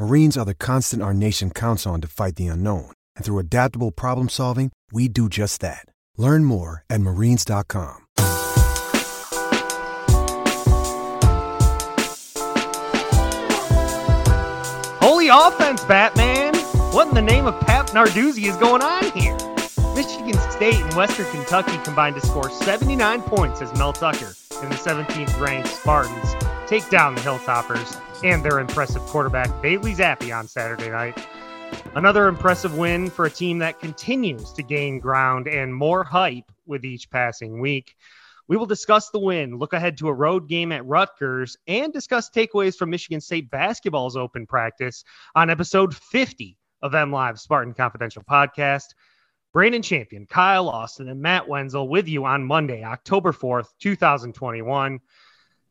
Marines are the constant our nation counts on to fight the unknown. And through adaptable problem solving, we do just that. Learn more at marines.com. Holy offense, Batman! What in the name of Pat Narduzzi is going on here? Michigan State and Western Kentucky combined to score 79 points as Mel Tucker and the 17th ranked Spartans take down the Hilltoppers and their impressive quarterback Bailey Zappe on Saturday night. Another impressive win for a team that continues to gain ground and more hype with each passing week. We will discuss the win, look ahead to a road game at Rutgers, and discuss takeaways from Michigan State basketball's open practice on episode 50 of M Live Spartan Confidential Podcast. Brandon Champion, Kyle Austin, and Matt Wenzel with you on Monday, October 4th, 2021.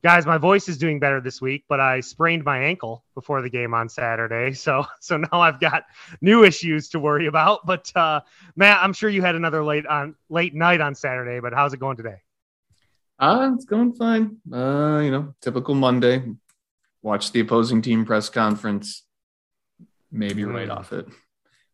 Guys, my voice is doing better this week, but I sprained my ankle before the game on Saturday. So so now I've got new issues to worry about. But uh, Matt, I'm sure you had another late on late night on Saturday, but how's it going today? Uh, it's going fine. Uh, you know, typical Monday. Watch the opposing team press conference. Maybe mm. right off it.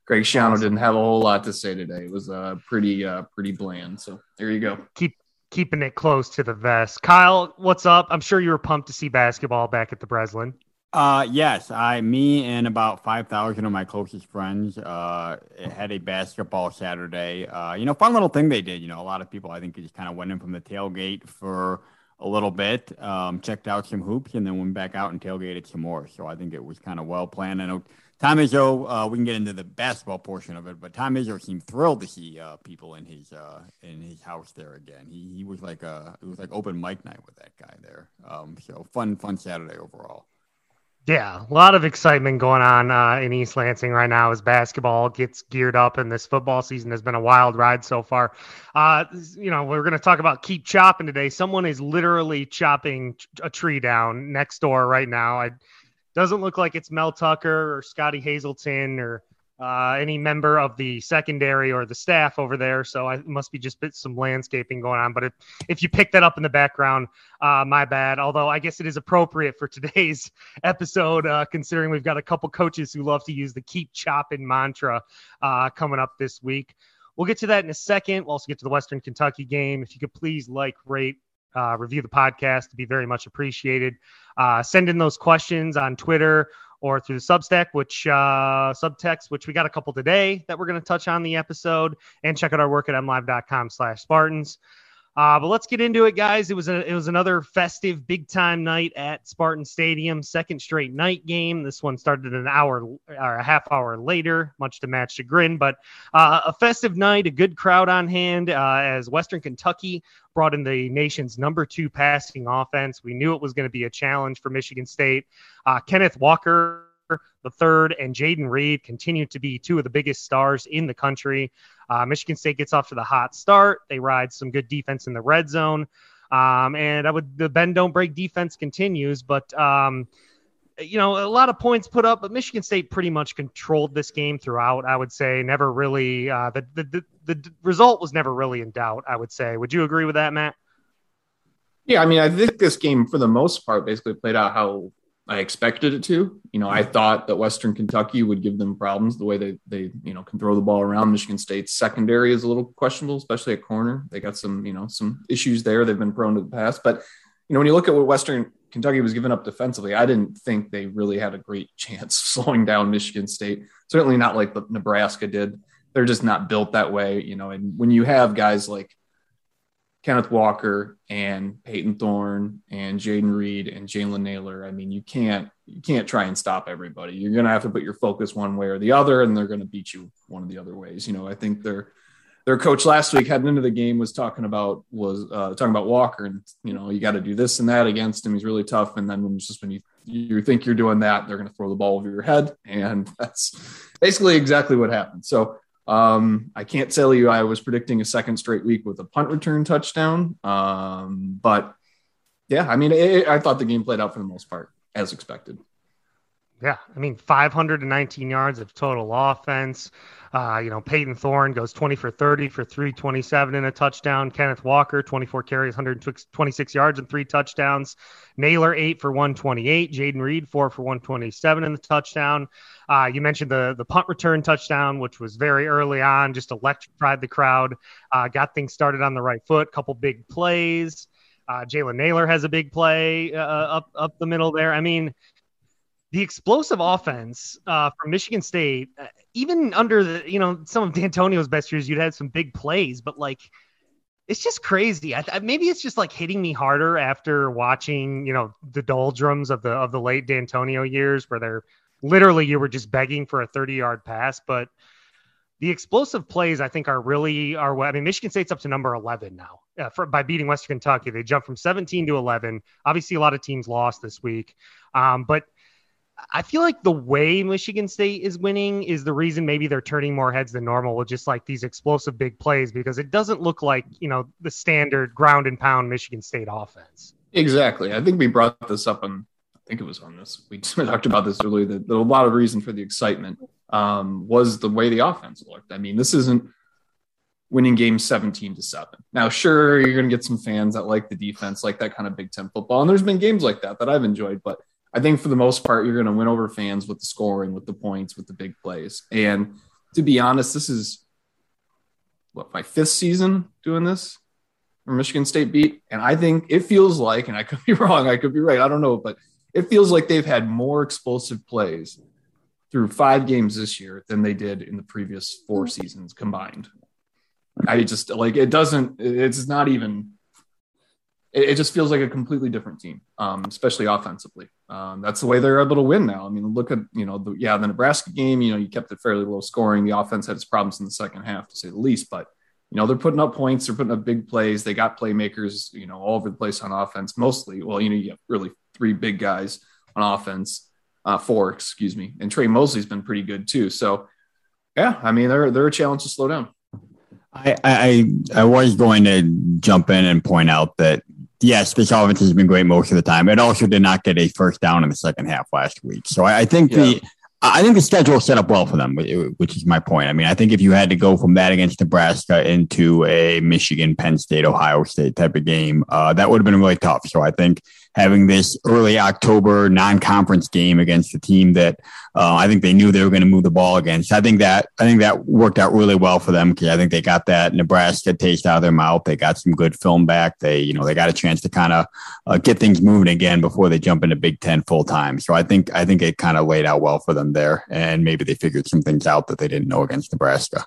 Greg Schiano awesome. didn't have a whole lot to say today. It was uh, pretty uh, pretty bland. So there you go. Keep keeping it close to the vest. Kyle, what's up? I'm sure you were pumped to see basketball back at the Breslin. Uh, yes, I, me, and about five thousand of my closest friends, uh, had a basketball Saturday. Uh, you know, fun little thing they did. You know, a lot of people I think just kind of went in from the tailgate for a little bit, um, checked out some hoops, and then went back out and tailgated some more. So I think it was kind of well planned. I know Tom Izzo, uh, we can get into the basketball portion of it, but Tom Izzo seemed thrilled to see uh, people in his uh, in his house there again. He he was like a it was like open mic night with that guy there. Um, so fun fun Saturday overall. Yeah, a lot of excitement going on uh, in East Lansing right now as basketball gets geared up, and this football season has been a wild ride so far. Uh, you know, we're going to talk about keep chopping today. Someone is literally chopping a tree down next door right now. I doesn't look like it's Mel Tucker or Scotty Hazelton or uh, any member of the secondary or the staff over there. So I must be just some landscaping going on. But if, if you pick that up in the background, uh, my bad. Although I guess it is appropriate for today's episode, uh, considering we've got a couple coaches who love to use the keep chopping mantra uh, coming up this week. We'll get to that in a second. We'll also get to the Western Kentucky game. If you could please like, rate, uh, review the podcast, to be very much appreciated. Uh, send in those questions on Twitter or through the Substack, which uh, subtext, which we got a couple today that we're going to touch on the episode, and check out our work at mlive.com/spartans. Uh, but let's get into it, guys. It was a, it was another festive, big time night at Spartan Stadium. Second straight night game. This one started an hour or a half hour later, much to match chagrin. But uh, a festive night, a good crowd on hand uh, as Western Kentucky brought in the nation's number two passing offense. We knew it was going to be a challenge for Michigan State. Uh, Kenneth Walker the third, and Jayden Reed continue to be two of the biggest stars in the country. Uh, Michigan State gets off to the hot start. They ride some good defense in the red zone. Um, and I would the bend don't break defense continues, but um, you know a lot of points put up, but Michigan State pretty much controlled this game throughout. I would say never really uh, the, the the the result was never really in doubt. I would say. Would you agree with that, Matt? Yeah, I mean, I think this game for the most part basically played out how I expected it to. You know, I mm-hmm. thought that Western Kentucky would give them problems the way they they you know can throw the ball around. Michigan State's secondary is a little questionable, especially at corner. They got some you know some issues there. They've been prone to the past, but you know when you look at what Western Kentucky was giving up defensively, I didn't think they really had a great chance slowing down Michigan State. Certainly not like the Nebraska did. They're just not built that way, you know. And when you have guys like Kenneth Walker and Payton Thorne and Jayden Reed and Jalen Nailor. I mean, you can't you can't try and stop everybody. You're gonna have to put your focus one way or the other, and they're gonna beat you one of the other ways. You know, I think their their coach last week heading into the game was talking about was uh, talking about Walker, and you know, you got to do this and that against him. He's really tough, and then when just when you you think you're doing that, they're gonna throw the ball over your head, and that's basically exactly what happened. So um, I can't tell you I was predicting a second straight week with a punt return touchdown. Um, but yeah, I mean, it, I thought the game played out for the most part as expected. Yeah, I mean, 519 yards of total offense. Uh, you know, Payton Thorne goes 20 for 30 for 327 and a touchdown. Kenneth Walker, 24 carries, 126 yards and three touchdowns. Nailor, eight for 128. Jayden Reed, four for 127 in the touchdown. Uh, you mentioned the the punt return touchdown, which was very early on, just electrified the crowd, uh, got things started on the right foot, couple big plays. Uh, Jalen Nailor has a big play uh, up up the middle there. I mean, the explosive offense uh, from Michigan State, uh, even under the you know some of Dantonio's best years, you'd had some big plays, but like it's just crazy. I, I, maybe it's just like hitting me harder after watching you know the doldrums of the of the late Dantonio years, where they're literally you were just begging for a 30 yard pass, but the explosive plays I think are really are what I mean. Michigan State's up to number 11 now uh, for, by beating Western Kentucky. They jumped from 17 to 11. Obviously, a lot of teams lost this week, um, but I feel like the way Michigan State is winning is the reason maybe they're turning more heads than normal with just like these explosive big plays because it doesn't look like, you know, the standard ground and pound Michigan State offense. Exactly. I think we brought this up on, think it was on this. We talked about this earlier that, a lot of reason for the excitement um, was the way the offense looked. I mean, this isn't winning games 17 to 7. Now, sure, you're going to get some fans that like the defense, like that kind of Big Ten football. And there's been games like that that I've enjoyed, but I think for the most part, you're going to win over fans with the scoring, with the points, with the big plays. And to be honest, this is what my fifth season doing this for Michigan State beat. And I think it feels like, and I could be wrong, I could be right, I don't know, but it feels like they've had more explosive plays through five games this year than they did in the previous four seasons combined. I just like it doesn't, it's not even it, it, just feels like a completely different team, um, especially offensively. Um, that's the way they're able to win now. I mean, look at you know the yeah the Nebraska game. You know, you kept it fairly low scoring. The offense had its problems in the second half, to say the least. But you know, they're putting up points. They're putting up big plays. They got playmakers. You know, all over the place on offense. Mostly, well, you know, you have really three big guys on offense. Uh, four, excuse me, and Tre Mosley's been pretty good too. So, yeah, I mean, they're they're a challenge to slow down. I, I I was going to jump in and point out that yes, this offense has been great most of the time. It also did not get a first down in the second half last week. So I, I think yeah. the I think the schedule set up well for them, which is my point. I mean, I think if you had to go from that against Nebraska into a Michigan, Penn State, Ohio State type of game, uh, that would have been really tough. So I think having this early October non-conference game against a team that uh, I think they knew they were going to move the ball against. I think that I think that worked out really well for them because I think they got that Nebraska taste out of their mouth. They got some good film back. They you know they got a chance to kind of uh, get things moving again before they jump into Big Ten full time. So I think I think it kind of laid out well for them there, and maybe they figured some things out that they didn't know against Nebraska.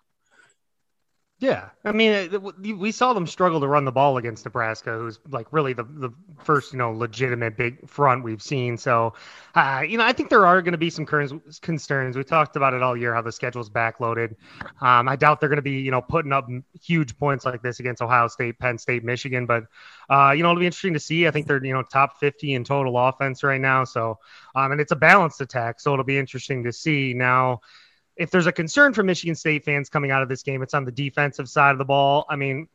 Yeah, I mean, we saw them struggle to run the ball against Nebraska, who's like really the, the first, you know, legitimate big front we've seen. So, uh, you know, I think there are going to be some concerns. We talked about it all year how the schedule's backloaded. Um, I doubt they're going to be, you know, putting up huge points like this against Ohio State, Penn State, Michigan. But, uh, you know, it'll be interesting to see. I think they're, you know, top 50 in total offense right now. So, um, and it's a balanced attack. So it'll be interesting to see now if there's a concern for Michigan State fans coming out of this game, it's on the defensive side of the ball. I mean,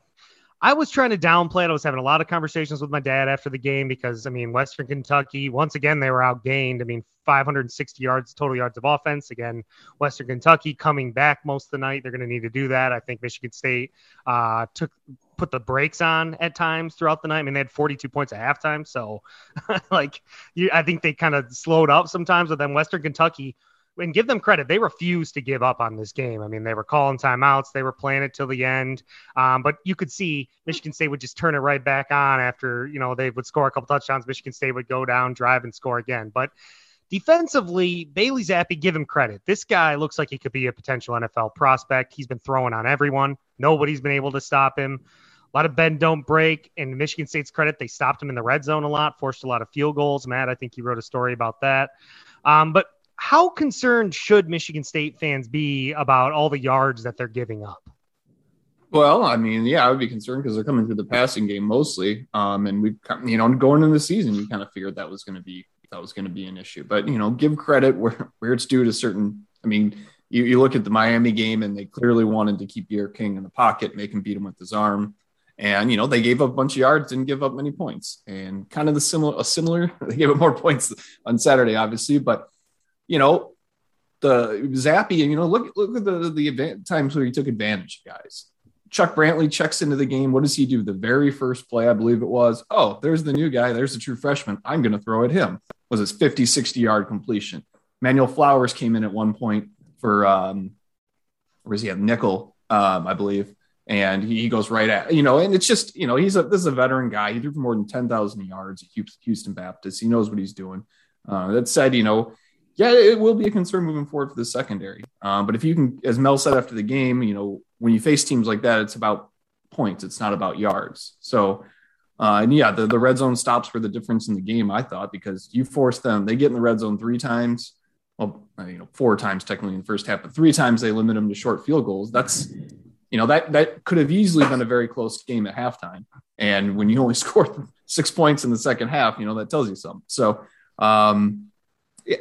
I was trying to downplay it. I was having a lot of conversations with my dad after the game because, I mean, Western Kentucky, once again, they were outgained. I mean, 560 yards, total yards of offense. Again, Western Kentucky coming back most of the night. They're going to need to do that. I think Michigan State uh, took put the brakes on at times throughout the night. I mean, they had 42 points at halftime. So, like, you, I think they kind of slowed up sometimes. But then Western Kentucky – and give them credit, they refused to give up on this game. I mean, they were calling timeouts, they were playing it till the end. Um, but you could see Michigan State would just turn it right back on after, you know, they would score a couple touchdowns. Michigan State would go down, drive, and score again. But defensively, Bailey Zappe, give him credit. This guy looks like he could be a potential NFL prospect. He's been throwing on everyone, nobody's been able to stop him A lot of bend don't break. And Michigan State's credit, they stopped him in the red zone a lot, forced a lot of field goals. Matt, I think you wrote a story about that. Um, but how concerned should Michigan State fans be about all the yards that they're giving up? Well, I mean, yeah, I would be concerned because they're coming through the passing game mostly. Um, and we've, you know, going into the season, you kind of figured that was going to be that was going to be an issue. But you know, give credit where where it's due to certain. I mean, you, you look at the Miami game, and they clearly wanted to keep D'Eriq King in the pocket, make him beat him with his arm. And you know, they gave up a bunch of yards, didn't give up many points, and kind of the similar, a similar. They gave up more points on Saturday, obviously, but you know, the Zappe, and you know, look look at the the event times where he took advantage, guys Chuck Brantley checks into the game. What does he do? The very first play, I believe it was, oh, there's the new guy. There's the true freshman. I'm going to throw at him. Was his 50, 60 yard completion. Manuel Flowers came in at one point for, um, where does he have nickel, um, I believe. And he goes right at, you know, and it's just, you know, he's a, this is a veteran guy. He threw for more than 10,000 yards at Houston Baptist. He knows what he's doing. Uh, that said, you know, yeah, it will be a concern moving forward for the secondary. Um, but if you can, as Mel said after the game, you know, when you face teams like that, it's about points. It's not about yards. So, uh, and yeah, the, the red zone stops were the difference in the game, I thought, because you force them, they get in the red zone three times. Well, you know, four times technically in the first half, but three times they limit them to short field goals. That's, you know, that, that could have easily been a very close game at halftime. And when you only scored six points in the second half, you know, that tells you something. So, um,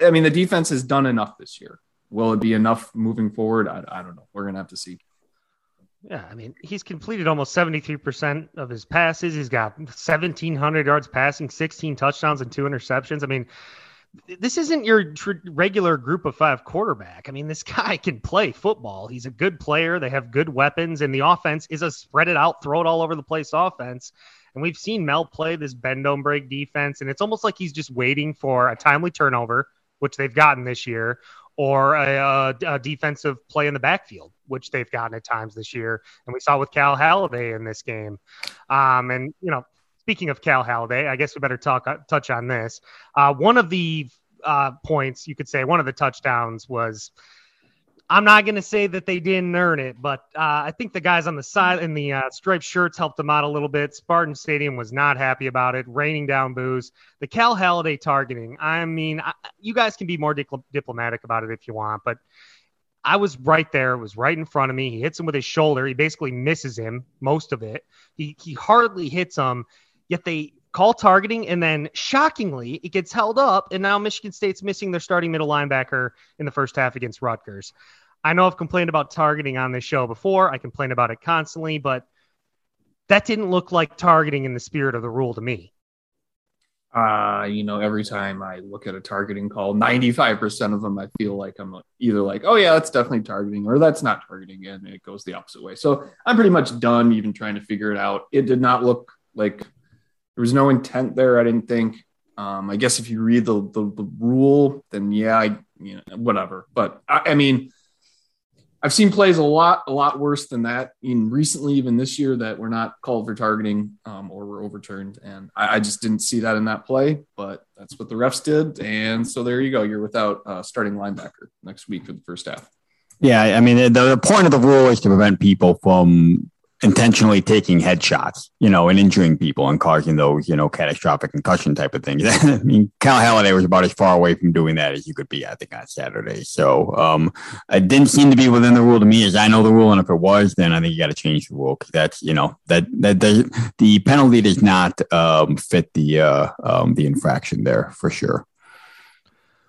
I mean, the defense has done enough this year. Will it be enough moving forward? I, I don't know. We're going to have to see. Yeah, I mean, he's completed almost 73% of his passes. He's got 1,700 yards passing, 16 touchdowns, and two interceptions. I mean, this isn't your tr- regular group of five quarterback. I mean, this guy can play football. He's a good player. They have good weapons, and the offense is a spread it out, throw it all over the place offense. And we've seen Mel play this bend don't break defense, and it's almost like he's just waiting for a timely turnover, which they've gotten this year, or a, a, defensive play in the backfield, which they've gotten at times this year. And we saw with Cal Haladay in this game. Um, and, you know, speaking of Cal Haladay, I guess we better talk uh, touch on this. Uh, one of the uh, points, you could say, one of the touchdowns was – I'm not going to say that they didn't earn it, but uh, I think the guys on the side in the uh, striped shirts helped them out a little bit. Spartan Stadium was not happy about it, raining down booze. The Cal Haladay targeting, I mean, I, you guys can be more diplomatic about it if you want, but I was right there. It was right in front of me. He hits him with his shoulder. He basically misses him most of it. He, he hardly hits him, yet they call targeting, and then shockingly, it gets held up, and now Michigan State's missing their starting middle linebacker in the first half against Rutgers. I know I've complained about targeting on this show before. I complain about it constantly, but that didn't look like targeting in the spirit of the rule to me. Uh, you know, every time I look at a targeting call, 95% of them, I feel like I'm either like, oh, yeah, that's definitely targeting, or that's not targeting. And it goes the opposite way. So I'm pretty much done even trying to figure it out. It did not look like there was no intent there. I didn't think. Um, I guess if you read the, the, the rule, then yeah, I, you know, whatever. But I, I mean, I've seen plays a lot, a lot worse than that in recently, even this year, that were not called for targeting um, or were overturned. And I, I, just didn't see that in that play, but that's what the refs did. And so there you go. You're without uh, starting linebacker next week for the first half. Yeah, I mean, the, the point of the rule is to prevent people from intentionally taking headshots, you know, and injuring people and causing those, you know, catastrophic concussion type of things. I mean, Cal Haladay was about as far away from doing that as you could be, I think, on Saturday. So um, it didn't seem to be within the rule to me as I know the rule. And if it was, then I think you got to change the rule because that's, you know, that, that the, the penalty does not um, fit the, uh, um, the infraction there for sure.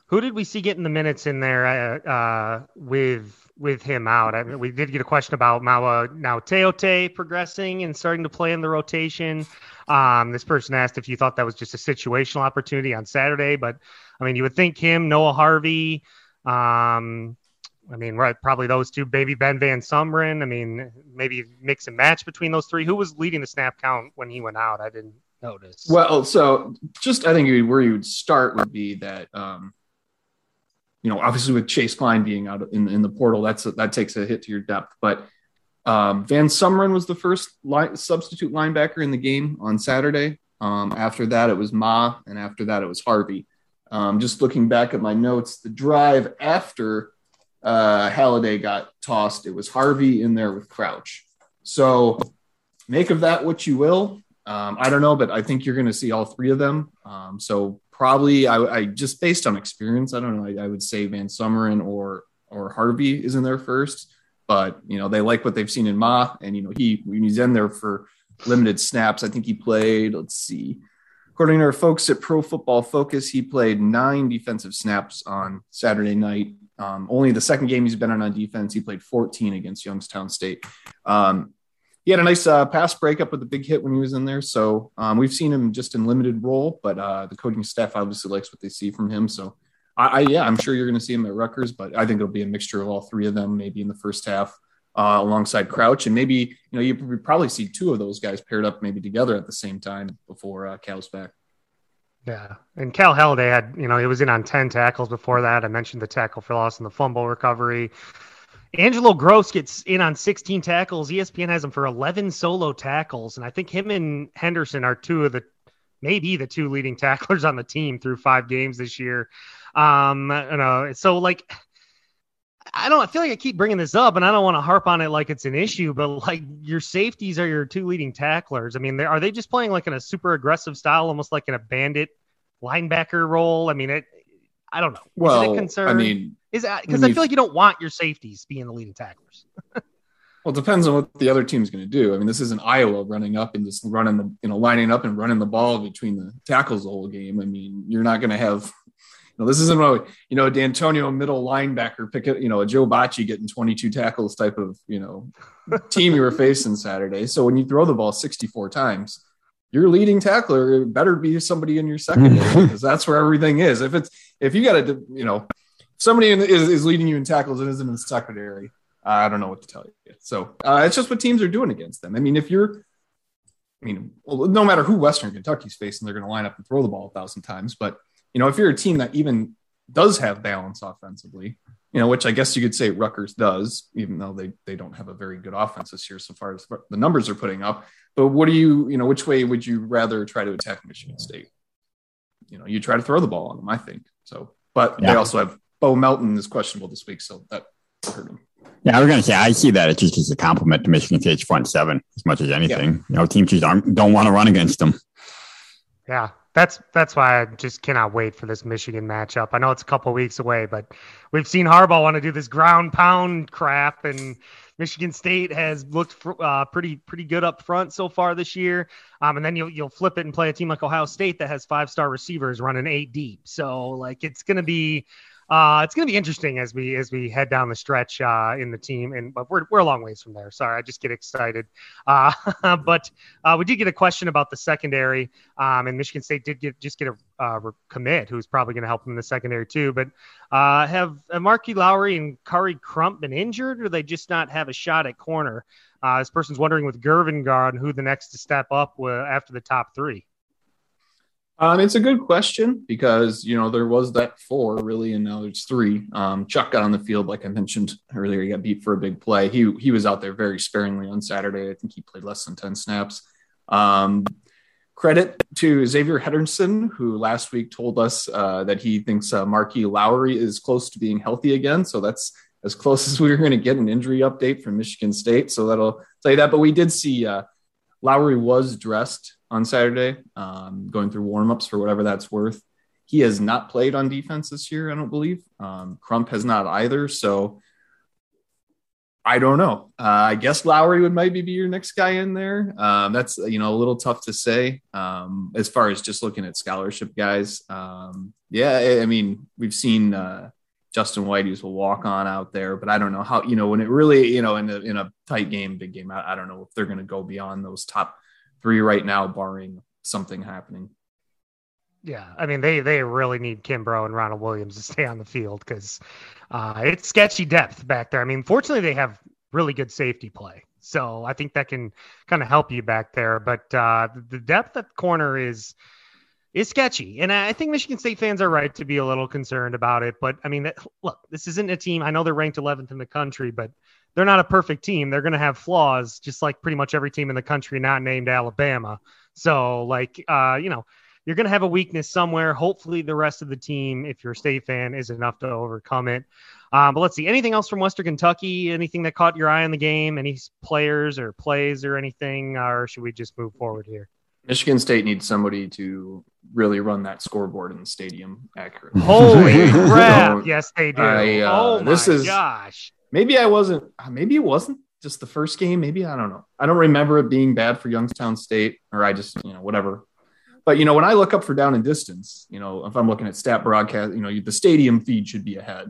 Who did we see getting the minutes in there uh, uh with with him out. I mean, we did get a question about Maua now Teote progressing and starting to play in the rotation. Um, this person asked if you thought that was just a situational opportunity on Saturday, but I mean, you would think him, Noah Harvey. Um, I mean, right, probably those two, baby Ben Van Sumeren. I mean, maybe mix and match between those three. Who was leading the snap count when he went out? I didn't notice. Well, so just I think where you would start would be that um, you know, obviously with Chase Kline being out in, in the portal, that's a, that takes a hit to your depth. But um, Van Sumeren was the first line, substitute linebacker in the game on Saturday. Um, after that, it was Ma, and after that, it was Harvey. Um, just looking back at my notes, the drive after uh, Haladay got tossed, it was Harvey in there with Crouch. So make of that what you will. Um, I don't know, but I think you're going to see all three of them. Um, so probably, I, I, just based on experience, I don't know. I, I, would say Van Sumeren or or Harvey is in there first, but you know they like what they've seen in Ma, and you know he when he's in there for limited snaps, I think he played. Let's see, according to our folks at Pro Football Focus, he played nine defensive snaps on Saturday night. Um, only the second game he's been on on defense, he played 14 against Youngstown State. Um, he had a nice uh, pass breakup with a big hit when he was in there. So um, we've seen him just in limited role, but uh, the coaching staff obviously likes what they see from him. So I, I yeah, I'm sure you're going to see him at Rutgers, but I think it'll be a mixture of all three of them, maybe in the first half. Uh, alongside Crouch, and maybe you know you probably see two of those guys paired up maybe together at the same time before uh, Cal's back. Yeah, and Cal Haladay had you know he was in on ten tackles before that. I mentioned the tackle for loss and the fumble recovery. Angelo Grose gets in on 16 tackles. ESPN has him for 11 solo tackles, and I think him and Henderson are two of the maybe the two leading tacklers on the team through five games this year. Um, you know, so like I don't I feel like I keep bringing this up, and I don't want to harp on it like it's an issue, but like your safeties are your two leading tacklers. I mean, are they just playing like in a super aggressive style, almost like in a bandit linebacker role? I mean, it. I don't know. Well, I mean, is because I, I feel like you don't want your safeties being the leading tacklers. well, it depends on what the other team's going to do. I mean, this isn't Iowa running up and just running the, you know, lining up and running the ball between the tackles the whole game. I mean, you're not going to have, you know, this isn't a, you know, Dantonio middle linebacker picket, you know, a Joe Bachie getting 22 tackles type of, you know, team you were facing Saturday. So when you throw the ball 64 times, your leading tackler better be somebody in your secondary because that's where everything is. If it's if you got to, you know, somebody in, is, is leading you in tackles and isn't in secondary, I don't know what to tell you. So uh, it's just what teams are doing against them. I mean, if you're, I mean, well, no matter who Western Kentucky's facing, they're going to line up and throw the ball a thousand times. But you know, if you're a team that even does have balance offensively, you know, which I guess you could say Rutgers does, even though they they don't have a very good offense this year so far as the numbers are putting up. But what do you, you know, which way would you rather try to attack Michigan State? You know, you try to throw the ball on them, I think. So, but yeah. they also have Bo Melton is questionable this week, so that hurt him. Yeah, I was going to say I see that it's just as a compliment to Michigan State's front seven as much as anything. Yeah. You know, teams just aren't, don't want to run against them. Yeah, that's that's why I just cannot wait for this Michigan matchup. I know it's a couple weeks away, but we've seen Harbaugh want to do this ground pound crap, and Michigan State has looked uh, pretty pretty good up front so far this year. Um, and then you'll you'll flip it and play a team like Ohio State that has five star receivers running eight deep. So like it's going to be uh, it's going to be interesting as we as we head down the stretch uh, in the team, and but we're we're a long ways from there. Sorry, I just get excited. Uh, but uh, we did get a question about the secondary, um, and Michigan State did get just get a uh, commit who's probably going to help them in the secondary too. But uh, have Marqui Lowery and Khari Crump been injured, or they just not have a shot at corner? this person's wondering with Gervin Guard who the next to step up after the top three. Um, it's a good question because you know there was that four really, and now there's three. Um, Chuck got on the field like I mentioned earlier. He got beat for a big play. He he was out there very sparingly on Saturday. I think he played less than ten snaps. Um, credit to Xavier Henderson, who last week told us uh, that he thinks uh, Marqui Lowery is close to being healthy again. So that's as close as we were going to get an injury update from Michigan State. So that'll tell you that. But we did see uh, Lowery was dressed on Saturday, um, going through warmups for whatever that's worth. He has not played on defense this year, I don't believe. Um, Crump has not either. So I don't know. Uh, I guess Lowery would maybe be your next guy in there. Um, that's you know a little tough to say um, as far as just looking at scholarship guys. Um, yeah, I mean we've seen uh, Justin White who's a walk on out there, but I don't know how you know when it really you know in a in a tight game, big game. I, I don't know if they're going to go beyond those top three right now, barring something happening. Yeah, I mean they they really need Kimbrough and Ronald Williams to stay on the field because uh, it's sketchy depth back there. I mean, fortunately they have really good safety play, so I think that can kind of help you back there. But uh, the depth at corner is is sketchy, and I think Michigan State fans are right to be a little concerned about it. But I mean, look, this isn't a team. I know they're ranked 11th in the country, but they're not a perfect team. They're going to have flaws, just like pretty much every team in the country not named Alabama. So, like, uh, you know, you're going to have a weakness somewhere. Hopefully, the rest of the team, if you're a state fan, is enough to overcome it. Um, but let's see. Anything else from Western Kentucky? Anything that caught your eye in the game? Any players or plays or anything? Or should we just move forward here? Michigan State needs somebody to really run that scoreboard in the stadium accurately. Holy crap! yes, they do. I, uh, oh my this is- gosh! Maybe I wasn't. Maybe it wasn't just the first game. Maybe I don't know. I don't remember it being bad for Youngstown State, or I just you know whatever. But you know when I look up for down and distance, you know if I'm looking at stat broadcast, you know the stadium feed should be ahead.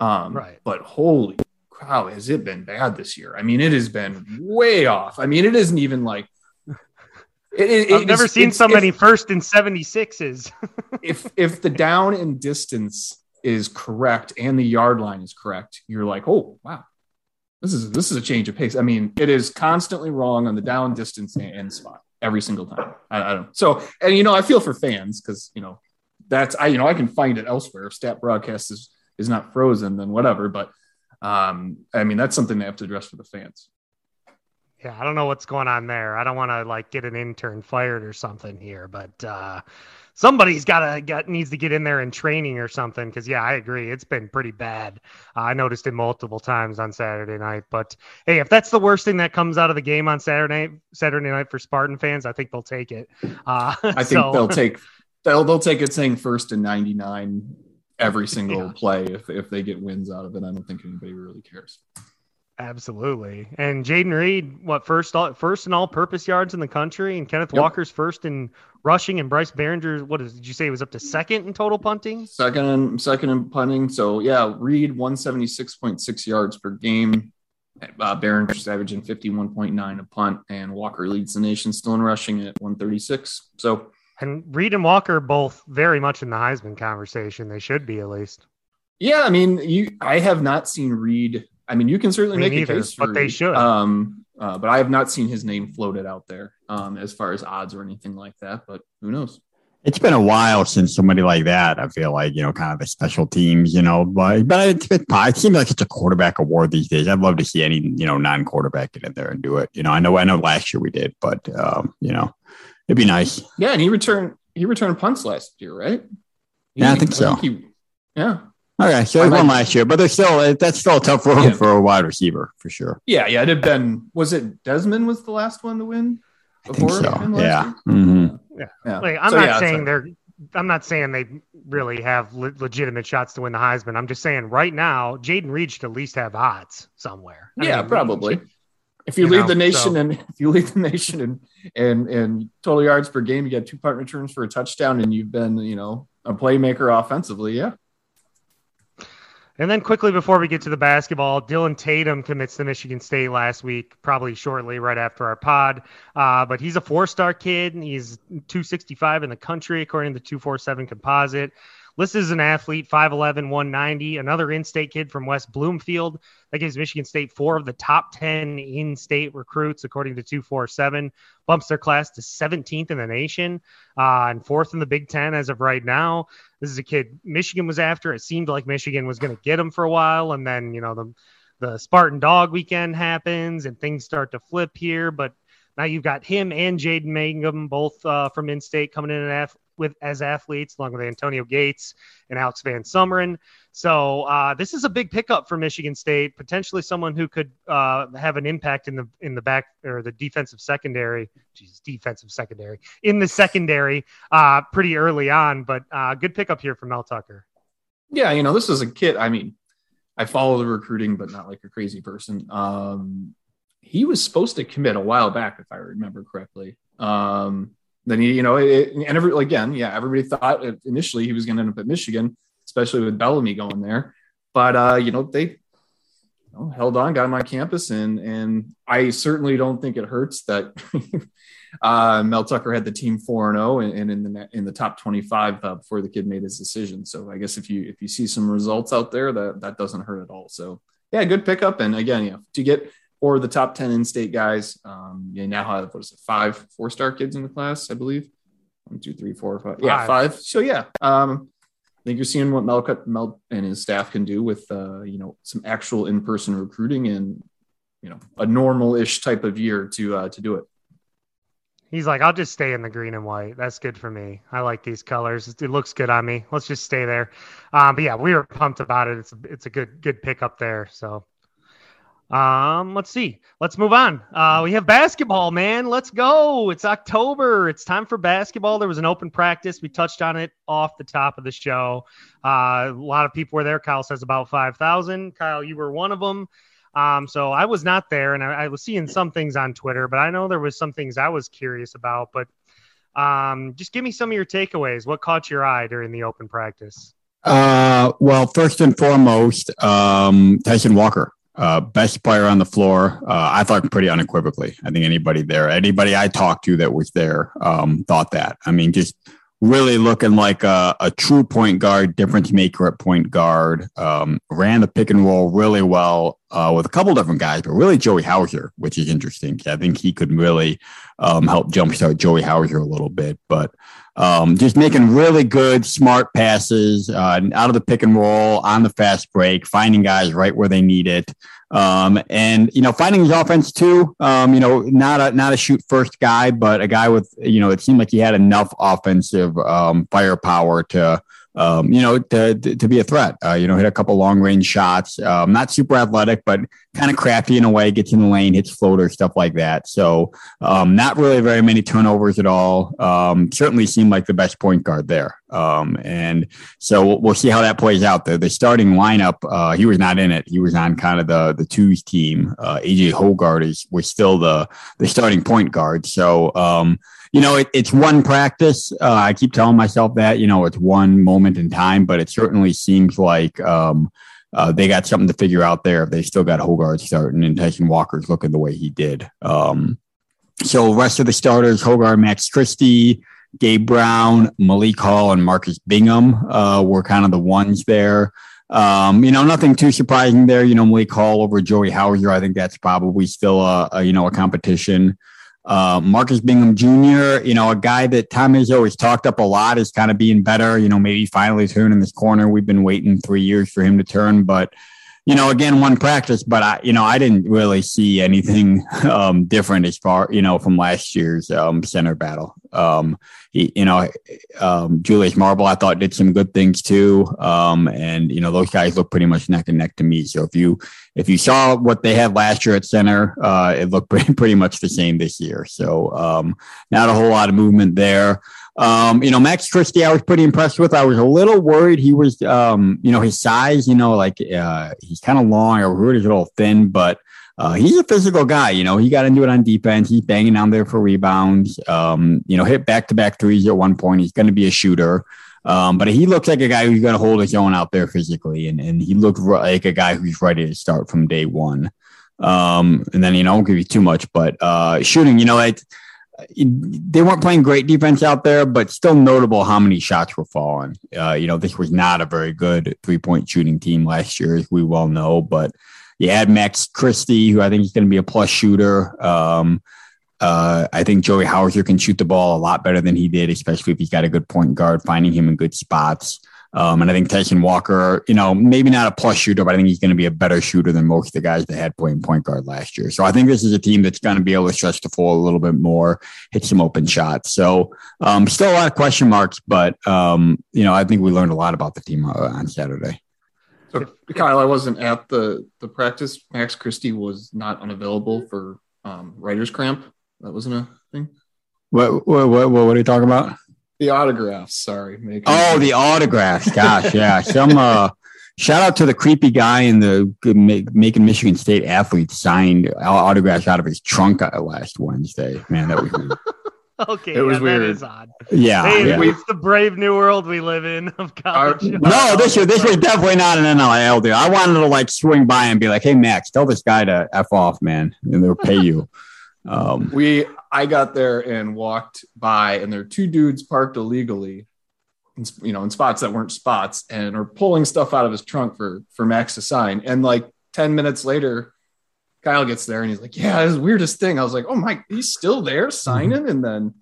Um, Right. But holy cow, has it been bad this year? I mean, it has been way off. I mean, it isn't even like. It, it- I've never seen so if- many first and seventy sixes. if if the down and distance is correct and the yard line is correct, you're like, oh wow, this is this is a change of pace. I mean, it is constantly wrong on the down distance and, and spot every single time. I, I don't. So and you know, I feel for fans because you know that's I you know I can find it elsewhere. If stat broadcast is is not frozen, then whatever. But um, I mean, that's something they have to address for the fans. Yeah, I don't know what's going on there. I don't want to like get an intern fired or something here, but uh, somebody's got to got needs to get in there in training or something. Because yeah, I agree, it's been pretty bad. Uh, I noticed it multiple times on Saturday night. But hey, if that's the worst thing that comes out of the game on Saturday Saturday night for Spartan fans, I think they'll take it. Uh, I think so- they'll take they'll they'll take it saying first and ninety nine every single Yeah. play if if they get wins out of it. I don't think anybody really cares. Absolutely. And Jayden Reed, what first all, first in all purpose yards in the country, and Kenneth Yep. Walker's first in rushing, and Bryce Baringer, what is, did you say he was up to second in total punting? Second and second in punting. So yeah, Reed one seventy six point six yards per game. Uh, Barron's averaging fifty one point nine a punt, and Walker leads the nation still in rushing at one thirty six. So And Reed and Walker both very much in the Heisman conversation. They should be at least. yeah, I mean, you I have not seen Reed. I mean, you can certainly Me make neither, a case for but they Reed. should. Um, uh, but I have not seen his name floated out there um, as far as odds or anything like that. But who knows? It's been a while since somebody like that. I feel like you know, kind of the special teams, you know. But but it's, it's it seems like it's a quarterback award these days. I'd love to see any you know non-quarterback get in there and do it. You know, I know I know last year we did, but um, you know, it'd be nice. Yeah, and he returned he returned punts last year, right? Yeah, I He- think so. he- yeah, Okay, so I they won might- last year, but they're still that's still a tough road Yeah. for a wide receiver for sure. yeah, yeah. It had been. Was it Desmond was the last one to win? I think so. last Yeah. year? hmm Yeah. Like, I'm So, not yeah, saying they're. I'm not saying they really have le- legitimate shots to win the Heisman. I'm just saying right now, Jayden Reed should at least have odds somewhere. I Yeah, mean, probably. If you, you lead know, the nation so- and if you lead the nation and and and total yards per game, you get two punt returns for a touchdown, and you've been you know a playmaker offensively. Yeah, And then quickly before we get to the basketball, Dillon Tatum commits to Michigan State last week, probably shortly right after our pod. Uh, but he's a four-star kid. and He's 265 in the country according to the 247 composite. Listed as an athlete, 5'11", 190. Another in-state kid from West Bloomfield. That gives Michigan State four of the top 10 in-state recruits according to 247. Bumps their class to 17th in the nation uh, and fourth in the Big Ten as of right now. This is a kid Michigan was after. It seemed like Michigan was going to get him for a while, and then you know the the Spartan Dog weekend happens and things start to flip here. But now you've got him and Jaden Mangham both uh, from in-state coming in ath- with as athletes, along with Antonio Gates and Alex Van Sumeren. So uh, this is a big pickup for Michigan State, potentially someone who could uh, have an impact in the in the back or the defensive secondary. Jesus, defensive secondary in the secondary uh, pretty early on. But uh, good pickup here from Mel Tucker. yeah. You know, this is a kid. I mean, I follow the recruiting, but not like a crazy person. Um, he was supposed to commit a while back, if I remember correctly. Um, then he, you know, it, and every again, yeah, everybody thought initially he was going to end up at Michigan, especially with Bellamy going there. But uh, you know, they you know, held on, got him on campus, and and I certainly don't think it hurts that uh, Mel Tucker had the team four and zero, and in the in the top twenty five uh, before the kid made his decision. So I guess if you if you see some results out there, that that doesn't hurt at all. So yeah, good pickup, and again, yeah, to get four of the top ten in-state guys, um, you now have what is it, five four-star kids in the class, I believe. One, two, three, four, five. Yeah, Five. five. So yeah, um, I think you're seeing what Mel, Mel and his staff can do with uh, you know some actual in-person recruiting and you know a normal-ish type of year to uh, to do it. He's like, I'll just stay in the green and white. That's good for me. I like these colors. It looks good on me. Let's just stay there. Um, but yeah, we were pumped about it. It's a, it's a good good pick up there. So um, let's see. Let's move on. Uh, we have basketball, man. Let's go. It's October. It's time for basketball. There was an open practice. We touched on it off the top of the show. Uh, a lot of people were there. Kyle says about 5,000. Kyle, you were one of them. Um, so I was not there, and I, I, was seeing some things on Twitter, but I know there was some things I was curious about. But um, just give me some of your takeaways. What caught your eye during the open practice? Uh, well, first and foremost, um, Tyson Walker. Uh, best player on the floor. Uh, I thought pretty unequivocally. I think anybody there, anybody I talked to that was there, um, thought that. I mean, just really looking like a, a, true point guard, difference maker at point guard. Um, ran the pick and roll really well uh, with a couple different guys, but really Joey Hauser, which is interesting. I think he could really um, help jumpstart Joey Hauser a little bit. But um, just making really good, smart passes uh, out of the pick and roll on the fast break, finding guys right where they need it. Um, and you know, finding his offense too. Um, you know, not a not a shoot first guy, but a guy with you know, it seemed like he had enough offensive um, firepower to um, you know, to, to be a threat. Uh, you know, hit a couple long range shots. Um, not super athletic, but kind of crafty in a way. Gets in the lane, hits floater, stuff like that. So, um, not really very many turnovers at all. Um, certainly seemed like the best point guard there. Um, and so we'll, we'll, see how that plays out. The the starting lineup, uh, he was not in it. He was on kind of the the twos team. Uh, AJ Hoggard is was still the the starting point guard. So. You know, it, it's one practice. Uh, I keep telling myself that, you know, it's one moment in time, but it certainly seems like um, uh, they got something to figure out there. If they still got Hoggard starting and Tyson Walker's looking the way he did. Um, so, rest of the starters, Hoggard, Max Christie, Gabe Brown, Malik Hall, and Marcus Bingham uh, were kind of the ones there. Um, you know, nothing too surprising there. You know, Malik Hall over Joey Hauser. I think that's probably still a, a you know a competition. Uh, Marcus Bingham Jr., you know, a guy that Tom has always talked up a lot is kind of being better, you know, maybe finally turning this corner. We've been waiting three years for him to turn, but you know, again, one practice, but I, you know, I didn't really see anything um, different as far, you know, from last year's um, center battle. Um, he, you know, um, Julius Marble, I thought did some good things too. Um, and you know, those guys look pretty much neck and neck to me. So if you if you saw what they had last year at center, uh, it looked pretty, pretty much the same this year. So um, not a whole lot of movement there. Um, you know, Max Christie, I was pretty impressed with. I was a little worried he was, um, you know, his size, you know, like uh, he's kind of long. I heard he's a little thin, but uh, he's a physical guy. You know, he got into it on defense. He's banging down there for rebounds. Um, you know, hit back to back threes at one point. He's going to be a shooter. Um, but he looks like a guy who's going to hold his own out there physically, and, and he looked like a guy who's ready to start from day one. Um, and then you know, I won't give you too much, but uh, shooting, you know, it, they weren't playing great defense out there, but still notable how many shots were falling. Uh, you know, this was not a very good three point shooting team last year, as we well know. But you add Max Christie, who I think is going to be a plus shooter. Um, uh, I think Joey Hauser can shoot the ball a lot better than he did, especially if he's got a good point guard, finding him in good spots. Um, and I think Tyson Walker, you know, maybe not a plus shooter, but I think he's going to be a better shooter than most of the guys that had playing point guard last year. So I think this is a team that's going to be able to stretch the floor a little bit more, hit some open shots. So um, still a lot of question marks, but um, you know, I think we learned a lot about the team uh, on Saturday. So Kyle, I wasn't at the the practice. Max Christie was not unavailable for um, writer's cramp. That wasn't a thing. What what what, what are you talking about? The autographs. Sorry. Making oh, the autographs. Gosh, yeah. Some uh, shout out to the creepy guy in the making Michigan State athlete signed autographs out of his trunk uh, last Wednesday. Man, that was weird. okay, it was yeah, weird. That is odd. Yeah, hey, yeah. it's the brave new world we live in of college. Our, no, this was this was definitely not an NIL deal. I wanted to like swing by and be like, "Hey, Max, tell this guy to f off, man, and they'll pay you." Um, we I got there and walked by, and there are two dudes parked illegally, in, you know, in spots that weren't spots, and are pulling stuff out of his trunk for for Max to sign. And like ten minutes later, Kyle gets there and he's like, "Yeah, it's the weirdest thing." I was like, "Oh my, he's still there signing," mm-hmm. and then.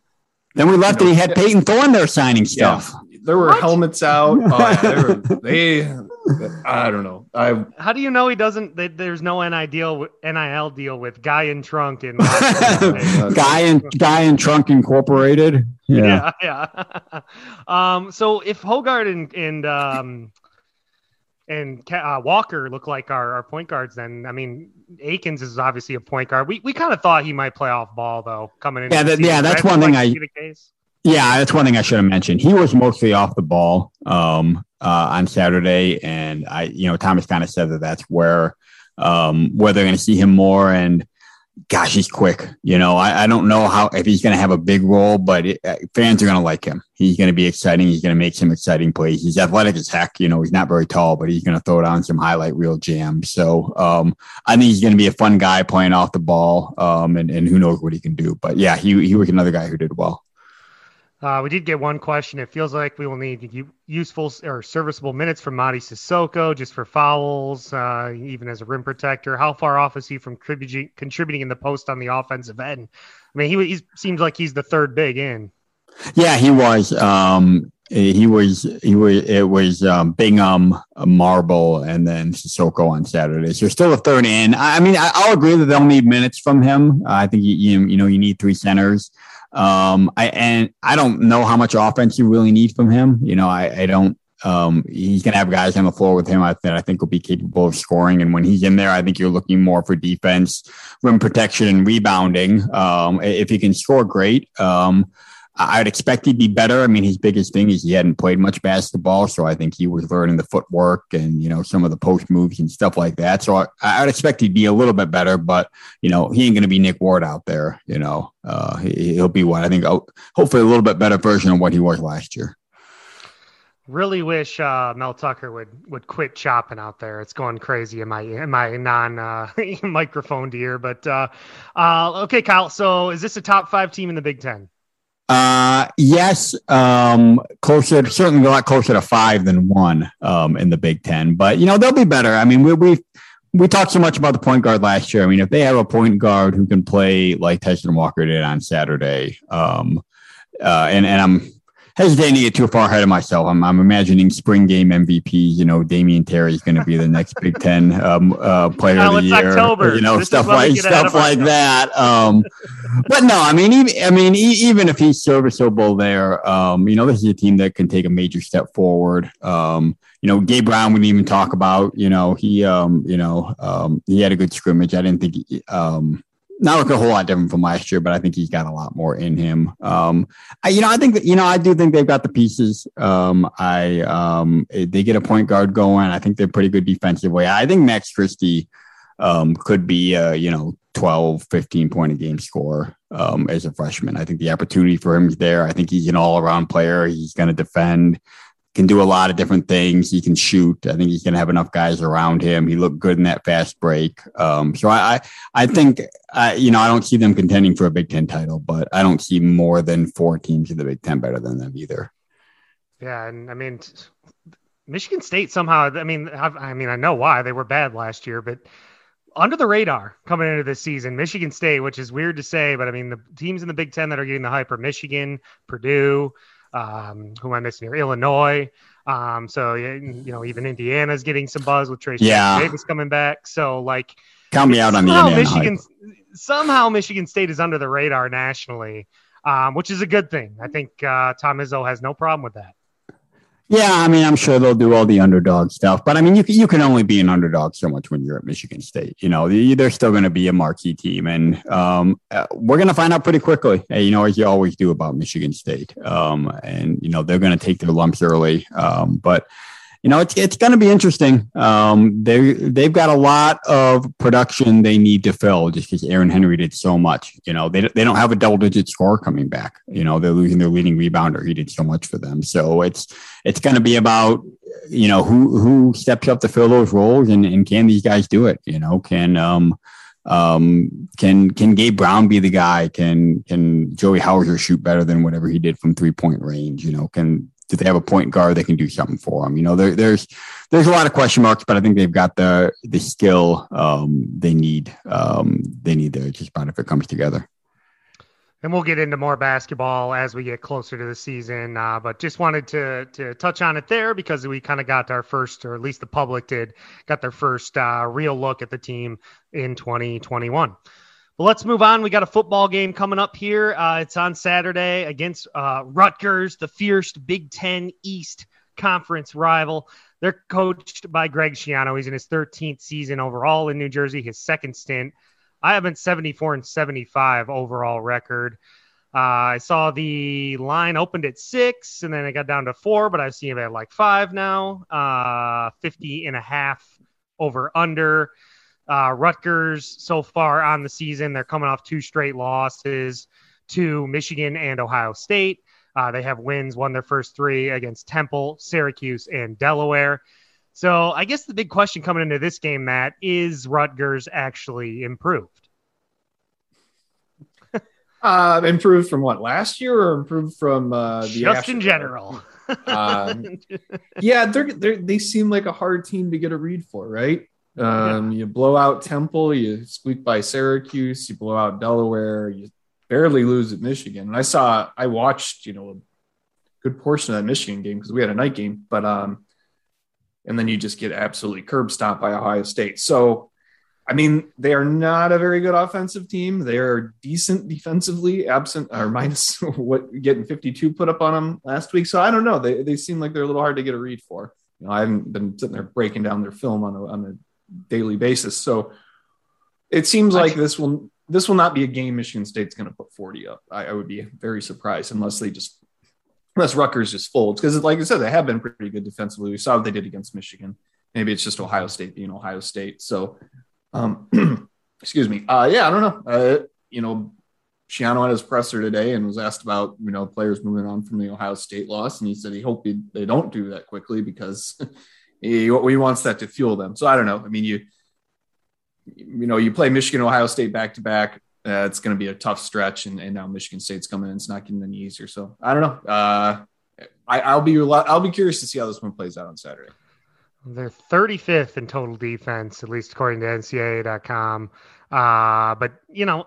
Then we left you know, and he had Payton Thorne there signing stuff. Yeah, there were what? helmets out. Oh, yeah, they, were, I don't know. I how do you know he doesn't? There's no NIL deal, NIL deal with Guy in Trunk in Guy and Guy in Trunk Incorporated. Yeah, yeah. yeah. um, so if Hoggard and and um, and uh, Walker look like our, our point guards, then I mean Akins is obviously a point guard. We we kind of thought he might play off ball though coming in. Yeah, that, yeah, that's one thing I. Yeah, that's one thing I should have mentioned. He was mostly off the ball um, uh, on Saturday, and I, you know, Thomas kind of said that that's where um, where they're going to see him more. And gosh, he's quick. You know, I, I don't know how if he's going to have a big role, but it, uh, fans are going to like him. He's going to be exciting. He's going to make some exciting plays. He's athletic as heck. You know, he's not very tall, but he's going to throw down some highlight reel jams. So um, I think he's going to be a fun guy playing off the ball, um, and, and who knows what he can do. But yeah, he he was another guy who did well. Uh, we did get one question. It feels like we will need useful or serviceable minutes from Mady Sissoko just for fouls, uh, even as a rim protector. How far off is he from contributing, in the post on the offensive end? I mean, he, seems like he's the third big in. Yeah, he was. Um, he was. He was. It was um, Bingham, Marble, and then Sissoko on Saturday. So still a third in. I mean, I, will agree that they'll need minutes from him. I think you, you know you need three centers. Um, I and I don't know how much offense you really need from him. You know, I, I don't. Um, he's gonna have guys on the floor with him that I think will be capable of scoring. And when he's in there, I think you're looking more for defense, rim protection, and rebounding. Um, if he can score, great. Um, I'd expect he'd be better. I mean, his biggest thing is he hadn't played much basketball, so I think he was learning the footwork and you know some of the post moves and stuff like that. So I, I'd expect he'd be a little bit better, but you know he ain't going to be Nick Ward out there. You know, uh, he, will be what I think. Hopefully, a little bit better version of what he was last year. Really wish uh, Mel Tucker would would quit chopping out there. It's going crazy in my in my non uh, microphone ear. But uh, uh, okay, Kyle. So is this a top five team in the Big Ten? Uh, yes, um, closer, certainly a lot closer to five than one um, in the Big Ten. But you know they'll be better. I mean, we we we talked so much about the point guard last year. I mean, if they have a point guard who can play like Tyson Walker did on Saturday, um, uh, and and I'm hesitating to get too far ahead of myself. I'm, I'm imagining spring game MVP. You know, Damian Terry is going to be the next Big Ten um, uh, player of the year. October. You know, this stuff like stuff like that. Um, but no, I mean, even, I mean, even if he's serviceable there, um, you know, this is a team that can take a major step forward. Um, you know, Gabe Brown we didn't even talk about. You know, he, um, you know, um, he had a good scrimmage. I didn't think. He, um, not look a whole lot different from last year, but I think he's got a lot more in him. Um, I, you know, I think that, you know, I do think they've got the pieces. Um, I, um, they get a point guard going. I think they're pretty good defensively. I think Max Christie, um, could be, a, you know, 12, 15 point a game score, um, as a freshman. I think the opportunity for him is there. I think he's an all around player. He's going to defend can do a lot of different things. He can shoot. I think he's going to have enough guys around him. He looked good in that fast break. Um, so I, I, I think, I, you know, I don't see them contending for a Big Ten title, but I don't see more than four teams in the Big Ten better than them either. Yeah, and I mean, Michigan State somehow. I mean, I mean, I know why they were bad last year, but under the radar coming into this season, Michigan State, which is weird to say, but I mean, the teams in the Big Ten that are getting the hype are Michigan, Purdue um, who am I missing here? Illinois. Um, so you know, even Indiana's getting some buzz with Trayce yeah. Davis coming back. So like, count me out on the Michigan. Somehow Michigan State is under the radar nationally, um, which is a good thing. I think uh, Tom Izzo has no problem with that. Yeah, I mean, I'm sure they'll do all the underdog stuff, but I mean, you can, you can only be an underdog so much when you're at Michigan State. You know, they're still going to be a marquee team, and um, uh, we're going to find out pretty quickly. You know, as you always do about Michigan State, um, and you know they're going to take their lumps early, um, but you know, it's it's going to be interesting. Um, they they've got a lot of production they need to fill just because Aaron Henry did so much. You know, they they don't have a double digit score coming back. You know, they're losing their leading rebounder. He did so much for them. So it's it's going to be about you know who who steps up to fill those roles and and can these guys do it? You know, can um um, can can Gabe Brown be the guy? Can can Joey Hauser shoot better than whatever he did from three point range? You know, can do they have a point guard that can do something for them? You know, there, there's there's a lot of question marks, but I think they've got the the skill um, they need um, they need there just about if it comes together. and we'll get into more basketball as we get closer to the season. Uh, but just wanted to to touch on it there because we kind of got our first, or at least the public did, got their first uh, real look at the team in 2021. But let's move on. We got a football game coming up here. Uh, it's on Saturday against uh, Rutgers, the fierce Big Ten East Conference rival. They're coached by Greg Schiano. He's in his 13th season overall in New Jersey, his second stint. I have been 74 and 75 overall record. Uh, I saw the line opened at six and then it got down to four, but I've seen it at like five now. Uh, 50 and a half over under. Uh, Rutgers so far on the season, they're coming off two straight losses to Michigan and Ohio State. Uh, they have wins, won their first three against Temple, Syracuse, and Delaware. So I guess the big question coming into this game, Matt, is Rutgers actually improved? uh, improved from what last year, or improved from uh, the just in general? um, yeah, they're, they're, they seem like a hard team to get a read for, right? Um, yeah. You blow out Temple, you squeak by Syracuse, you blow out Delaware, you barely lose at Michigan. And I saw, I watched, you know, a good portion of that Michigan game because we had a night game, but um, and then you just get absolutely curb stomped by Ohio State. So, I mean, they are not a very good offensive team. They are decent defensively, absent or minus what getting 52 put up on them last week. So I don't know. They they seem like they're a little hard to get a read for. You know, I haven't been sitting there breaking down their film on a on daily basis. So it seems like this will this will not be a game Michigan State's going to put 40 up. I, I would be very surprised unless they just unless Rutgers just folds. Because, like I said, they have been pretty good defensively. We saw what they did against Michigan. Maybe it's just Ohio State being Ohio State. So, um, excuse me. Uh, yeah, I don't know. Uh, you know, Schiano had his presser today and was asked about you know players moving on from the Ohio State loss, and he said he hoped they don't do that quickly because he, he wants that to fuel them. So I don't know. I mean, you you know, you play Michigan, Ohio State back to back it's going to be a tough stretch, and, and now Michigan State's coming in. It's not getting any easier. So I don't know. Uh, I, will be I'll be curious to see how this one plays out on Saturday. They're 35th in total defense, at least according to NCAA.com. Uh, but you know,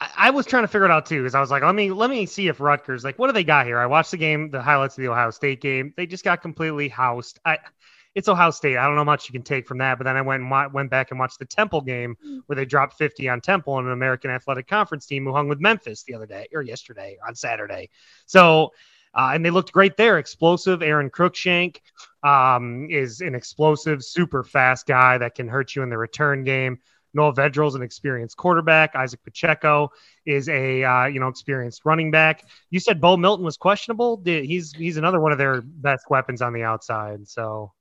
I, I, was trying to figure it out too because I was like, let me let me see if Rutgers like what do they got here. I watched the game, the highlights of the Ohio State game. They just got completely housed. I it's Ohio State. I don't know much you can take from that. But then I went and went back and watched the Temple game where they dropped 50 on Temple and an American Athletic Conference team who hung with Memphis the other day or yesterday on Saturday. So, uh, and they looked great there. Explosive. Aaron Cruikshank um, is an explosive, super fast guy that can hurt you in the return game. Noah Vedral is an experienced quarterback. Isaac Pacheco is a uh, you know experienced running back. You said Bo Melton was questionable. He's he's another one of their best weapons on the outside. So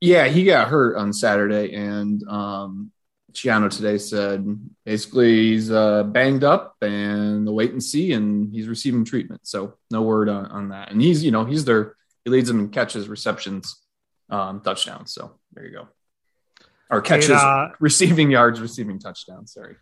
yeah, he got hurt on Saturday, and um, Schiano today said basically he's uh, banged up and the wait and see, and he's receiving treatment. So no word on, on that. And he's you know he's there. he leads them in catches, receptions, um, touchdowns. So there you go. Or catches, uh, receiving yards, receiving touchdowns. Sorry.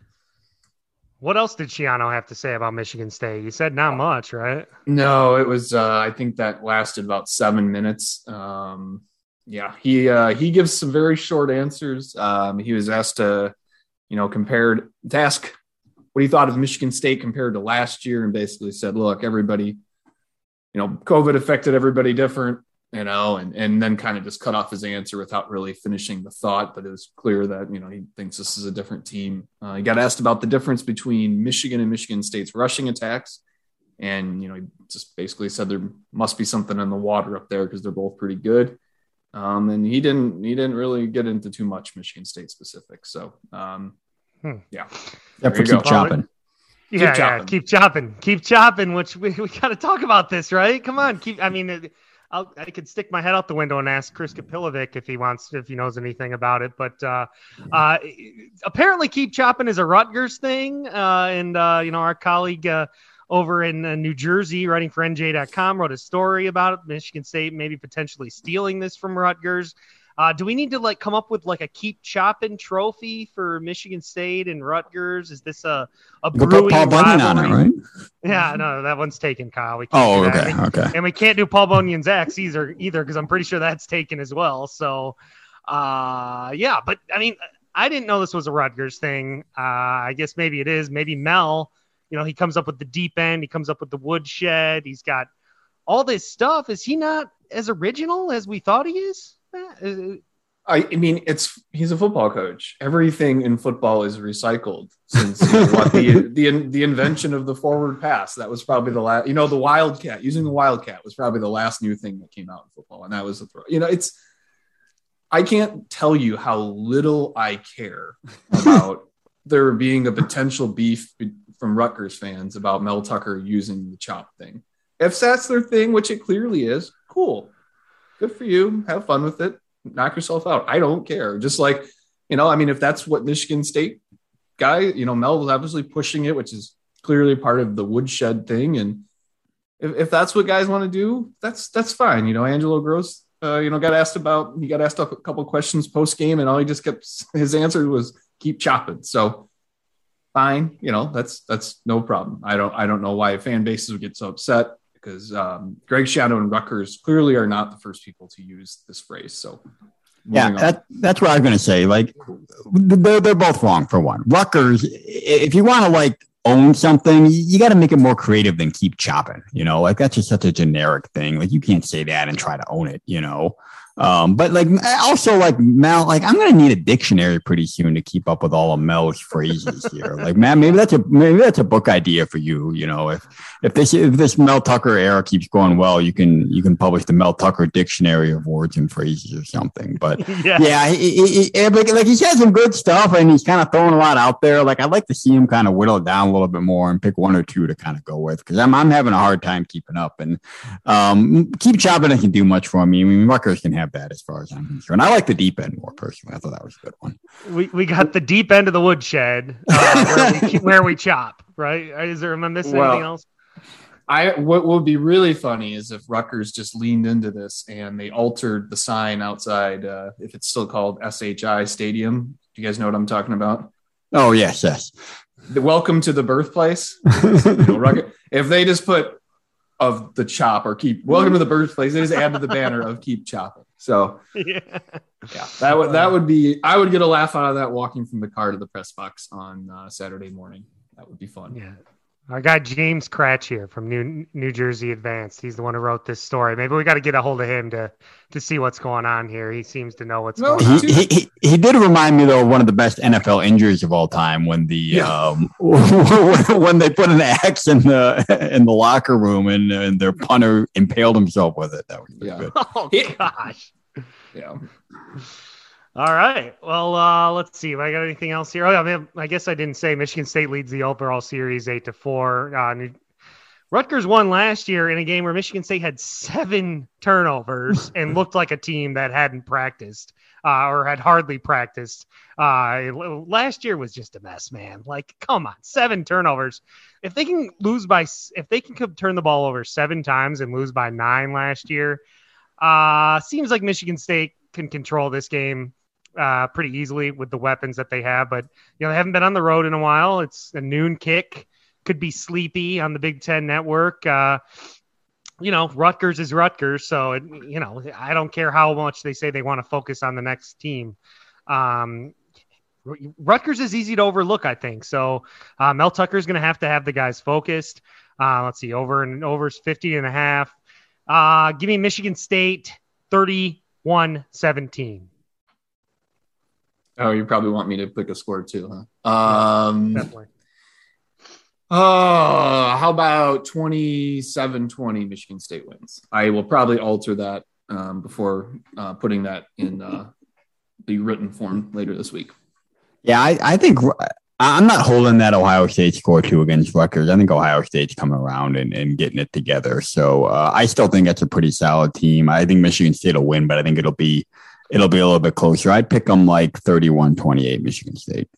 What else did Schiano have to say about Michigan State? He said not much, right? No, it was. Uh, I think that lasted about seven minutes. Um, yeah, he uh, he gives some very short answers. Um, he was asked to, you know, compared to ask what he thought of Michigan State compared to last year, and basically said, "Look, everybody, you know, COVID affected everybody different, you know," and and then kind of just cut off his answer without really finishing the thought. But it was clear that you know he thinks this is a different team. Uh, he got asked about the difference between Michigan and Michigan State's rushing attacks, and you know, he just basically said there must be something in the water up there because they're both pretty good. Um, and he didn't he didn't really get into too much Michigan State specific. So um, hmm. yeah, yeah, keep go. chopping. Yeah, keep chopping. yeah, keep chopping, keep chopping. Which we, we got to talk about this, right? Come on, keep. I mean, I'll, i could stick my head out the window and ask Chris Kapilovic if he wants, if he knows anything about it. But uh, uh, apparently, keep chopping is a Rutgers thing, uh, and uh, you know our colleague uh, over in uh, New Jersey, writing for NJ.com, wrote a story about it, Michigan State maybe potentially stealing this from Rutgers. Uh, do we need to like come up with like a keep chopping trophy for Michigan State and Rutgers? Is this a a brewing Paul Bunyan on it, right? Yeah, no, that one's taken, Kyle. We can't oh, okay, and, okay. And we can't do Paul Bunyan's X either, either because I'm pretty sure that's taken as well. So, uh, yeah, but I mean, I didn't know this was a Rutgers thing. Uh, I guess maybe it is. Maybe Mel You know, he comes up with the deep end, he comes up with the woodshed, he's got all this stuff. Is he not as original as we thought he is? Uh, I, I mean, it's he's a football coach. Everything in football is recycled since you know, what the, the the invention of the forward pass. That was probably the last. You know, the wildcat using the wildcat was probably the last new thing that came out in football, and that was the throw. You know, it's. I can't tell you how little I care about there being a potential beef from Rutgers fans about Mel Tucker using the chop thing. If that's their thing, which it clearly is, cool. Good for you. Have fun with it knock yourself out. I don't care. Just like, you know, I mean, if that's what Michigan State guy, you know, Mel was obviously pushing it, which is clearly part of the woodshed thing. And if, if that's what guys want to do, that's that's fine. You know, Angelo Grose, uh, you know, got asked about he got asked a couple questions post game, and all he just kept his answer was keep chopping. So fine, you know, that's that's no problem. I don't I don't know why fan bases would get so upset because um, Greg Schiano and Rutgers clearly are not the first people to use this phrase. So, yeah, that, that's what I'm going to say. Like, they're, they're both wrong for one. Rutgers, if you want to like own something, you got to make it more creative than keep chopping. You know, like that's just such a generic thing. Like, you can't say that and try to own it. You know, um, but like also like Mel, like I'm gonna need a dictionary pretty soon to keep up with all of Mel's phrases here. Like, man, maybe that's a maybe that's a book idea for you. You know, if if this if this Mel Tucker era keeps going well, you can you can publish the Mel Tucker dictionary of words and phrases or something. But yeah, yeah he, he, he, like, had some good stuff and he's kind of throwing a lot out there. Like I'd like to see him kind of whittle it down a little bit more and pick one or two to kind of go with because I'm I'm having a hard time keeping up and um, keep chopping. I can do much for me. I mean, Rutgers can have have that as far as I'm concerned. I like the deep end more personally. I thought that was a good one. We we got the deep end of the woodshed uh, where, we, where, we, chop. Right? Is there am I missing well, anything else? I what would be really funny is if Rutgers just leaned into this and they altered the sign outside. Uh, if it's still called SHI Stadium, do you guys know what I'm talking about? Oh yes, yes. The welcome to the birthplace. you know, if they just put of the chop or keep welcome to the birthplace, they just add to the banner of keep chopping. So yeah, yeah, that would that would be I would get a laugh out of that walking from the car to the press box on uh, Saturday morning. That would be fun. Yeah. Our guy James Kratch here from New New Jersey Advanced. He's the one who wrote this story. Maybe we got to get a hold of him to to see what's going on here. He seems to know what's going on. He, he, he, did remind me though of one of the best NFL injuries of all time when the yeah. um, when they put an axe in the in the locker room and, and their punter impaled himself with it. That was yeah. good. Oh gosh. Yeah. All right. Well, uh, let's see. If I got anything else here? Oh, yeah, I, mean, I guess I didn't say Michigan State leads the overall series eight to four. Uh, Rutgers won last year in a game where Michigan State had seven turnovers and looked like a team that hadn't practiced uh, or had hardly practiced. Uh, last year was just a mess, man. Like, come on, seven turnovers. If they can lose by, if they can turn the ball over seven times and lose by nine last year, uh, seems like Michigan State can control this game uh, pretty easily with the weapons that they have. But you know, they haven't been on the road in a while. It's a noon kick. Could be sleepy on the Big Ten Network. Uh, you know, Rutgers is Rutgers, so it, you know, I don't care how much they say they want to focus on the next team. Um, Rutgers is easy to overlook, I think. So uh, Mel Tucker is going to have to have the guys focused. Uh, let's see, over and overs 50 and a half. Uh, give me Michigan State 31 17. Oh, you probably want me to pick a score too, huh? Um, definitely. Oh, how about 27 20 Michigan State wins? I will probably alter that um, before uh, putting that in uh, the written form later this week. Yeah, I, I think I'm not holding that Ohio State score two against Rutgers. I think Ohio State's coming around and, and getting it together. So uh, I still think that's a pretty solid team. I think Michigan State will win, but I think it'll be it'll be a little bit closer. I'd pick them like 31 28 Michigan State.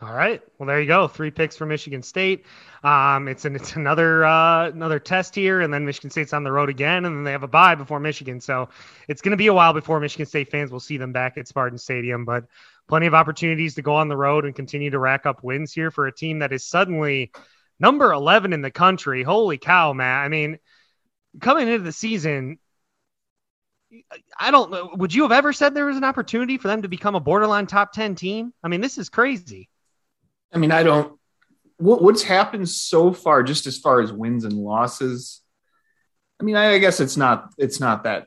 All right. Well, there you go. Three picks for Michigan State. Um, it's an, it's another uh, another test here, and then Michigan State's on the road again, and then they have a bye before Michigan. So it's going to be a while before Michigan State fans will see them back at Spartan Stadium. But plenty of opportunities to go on the road and continue to rack up wins here for a team that is suddenly number 11 in the country. Holy cow, man! I mean, coming into the season, I don't know. Would you have ever said there was an opportunity for them to become a borderline top 10 team? I mean, this is crazy. I mean, I don't, what, what's happened so far, just as far as wins and losses. I mean, I, I guess it's not it's not that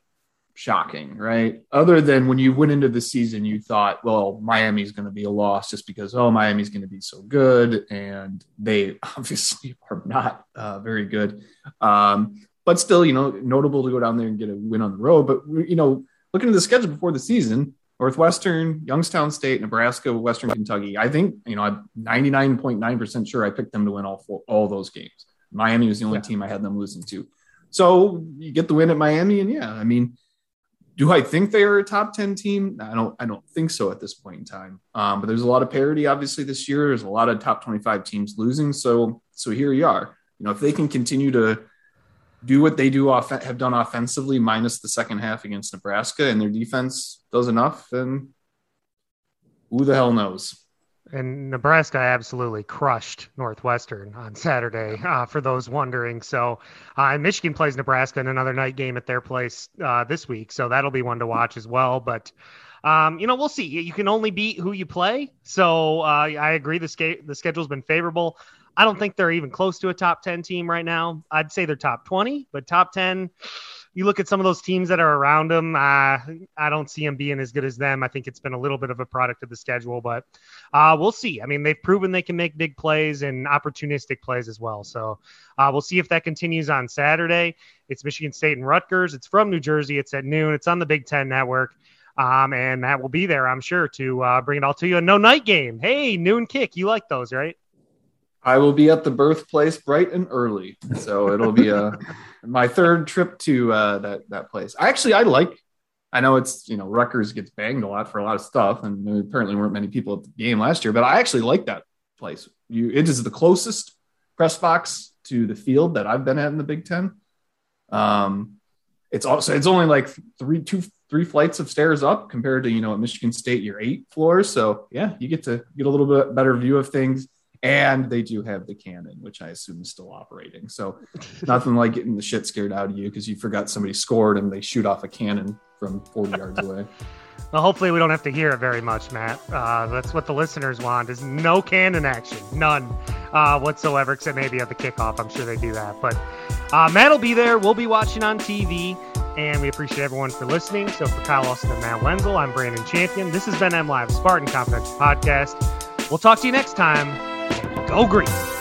shocking, right? Other than when you went into the season, you thought, well, Miami's going to be a loss just because, oh, Miami's going to be so good. And they obviously are not uh, very good. Um, but still, you know, notable to go down there and get a win on the road. But, you know, looking at the schedule before the season, Northwestern, Youngstown State, Nebraska, Western Kentucky. I think, you know, I'm 99.9% sure I picked them to win all four, all those games. Miami was the only yeah. team I had them losing to. So you get the win at Miami, and yeah, I mean, do I think they are a top 10 team? I don't I don't think so at this point in time. Um, but there's a lot of parity obviously this year. There's a lot of top 25 teams losing. So so here you are. You know, if they can continue to do what they do off have done offensively minus the second half against Nebraska and their defense does enough, then who the hell knows? And Nebraska absolutely crushed Northwestern on Saturday, uh, for those wondering. So, uh, Michigan plays Nebraska in another night game at their place uh, this week. So that'll be one to watch as well. But, um, you know, we'll see. You can only beat who you play. So uh, I agree. The, sca- the schedule's been favorable. I don't think they're even close to a top 10 team right now. I'd say they're top 20, but top 10 you look at some of those teams that are around them. Uh, I don't see them being as good as them. I think it's been a little bit of a product of the schedule, but uh, we'll see. I mean, they've proven they can make big plays and opportunistic plays as well. So uh, we'll see if that continues on Saturday. It's Michigan State and Rutgers. It's from New Jersey. It's at noon. It's on the Big Ten Network. Um, and that will be there, I'm sure, to uh, bring it all to you. A no night game. Hey, noon kick. You like those, right? I will be at the birthplace bright and early, so it'll be a my third trip to uh, that that place. I actually I like. I know it's you know Rutgers gets banged a lot for a lot of stuff, and there apparently weren't many people at the game last year, but I actually like that place. You it is the closest press box to the field that I've been at in the Big Ten. Um, it's also it's only like three two three flights of stairs up compared to you know at Michigan State you're eight floors. So yeah, you get to get a little bit better view of things and they do have the cannon, which I assume is still operating. So nothing like getting the shit scared out of you because you forgot somebody scored and they shoot off a cannon from 40 yards away. Well, hopefully we don't have to hear it very much, Matt. Uh, that's what the listeners want: is no cannon action, none uh, whatsoever, except maybe at the kickoff. I'm sure they do that. But uh, Matt will be there. We'll be watching on TV, and we appreciate everyone for listening. So for Kyle Austin and Matt Wenzel, I'm Brandon Champion. This has been MLive Spartan Confidential Podcast. We'll talk to you next time. Go Green.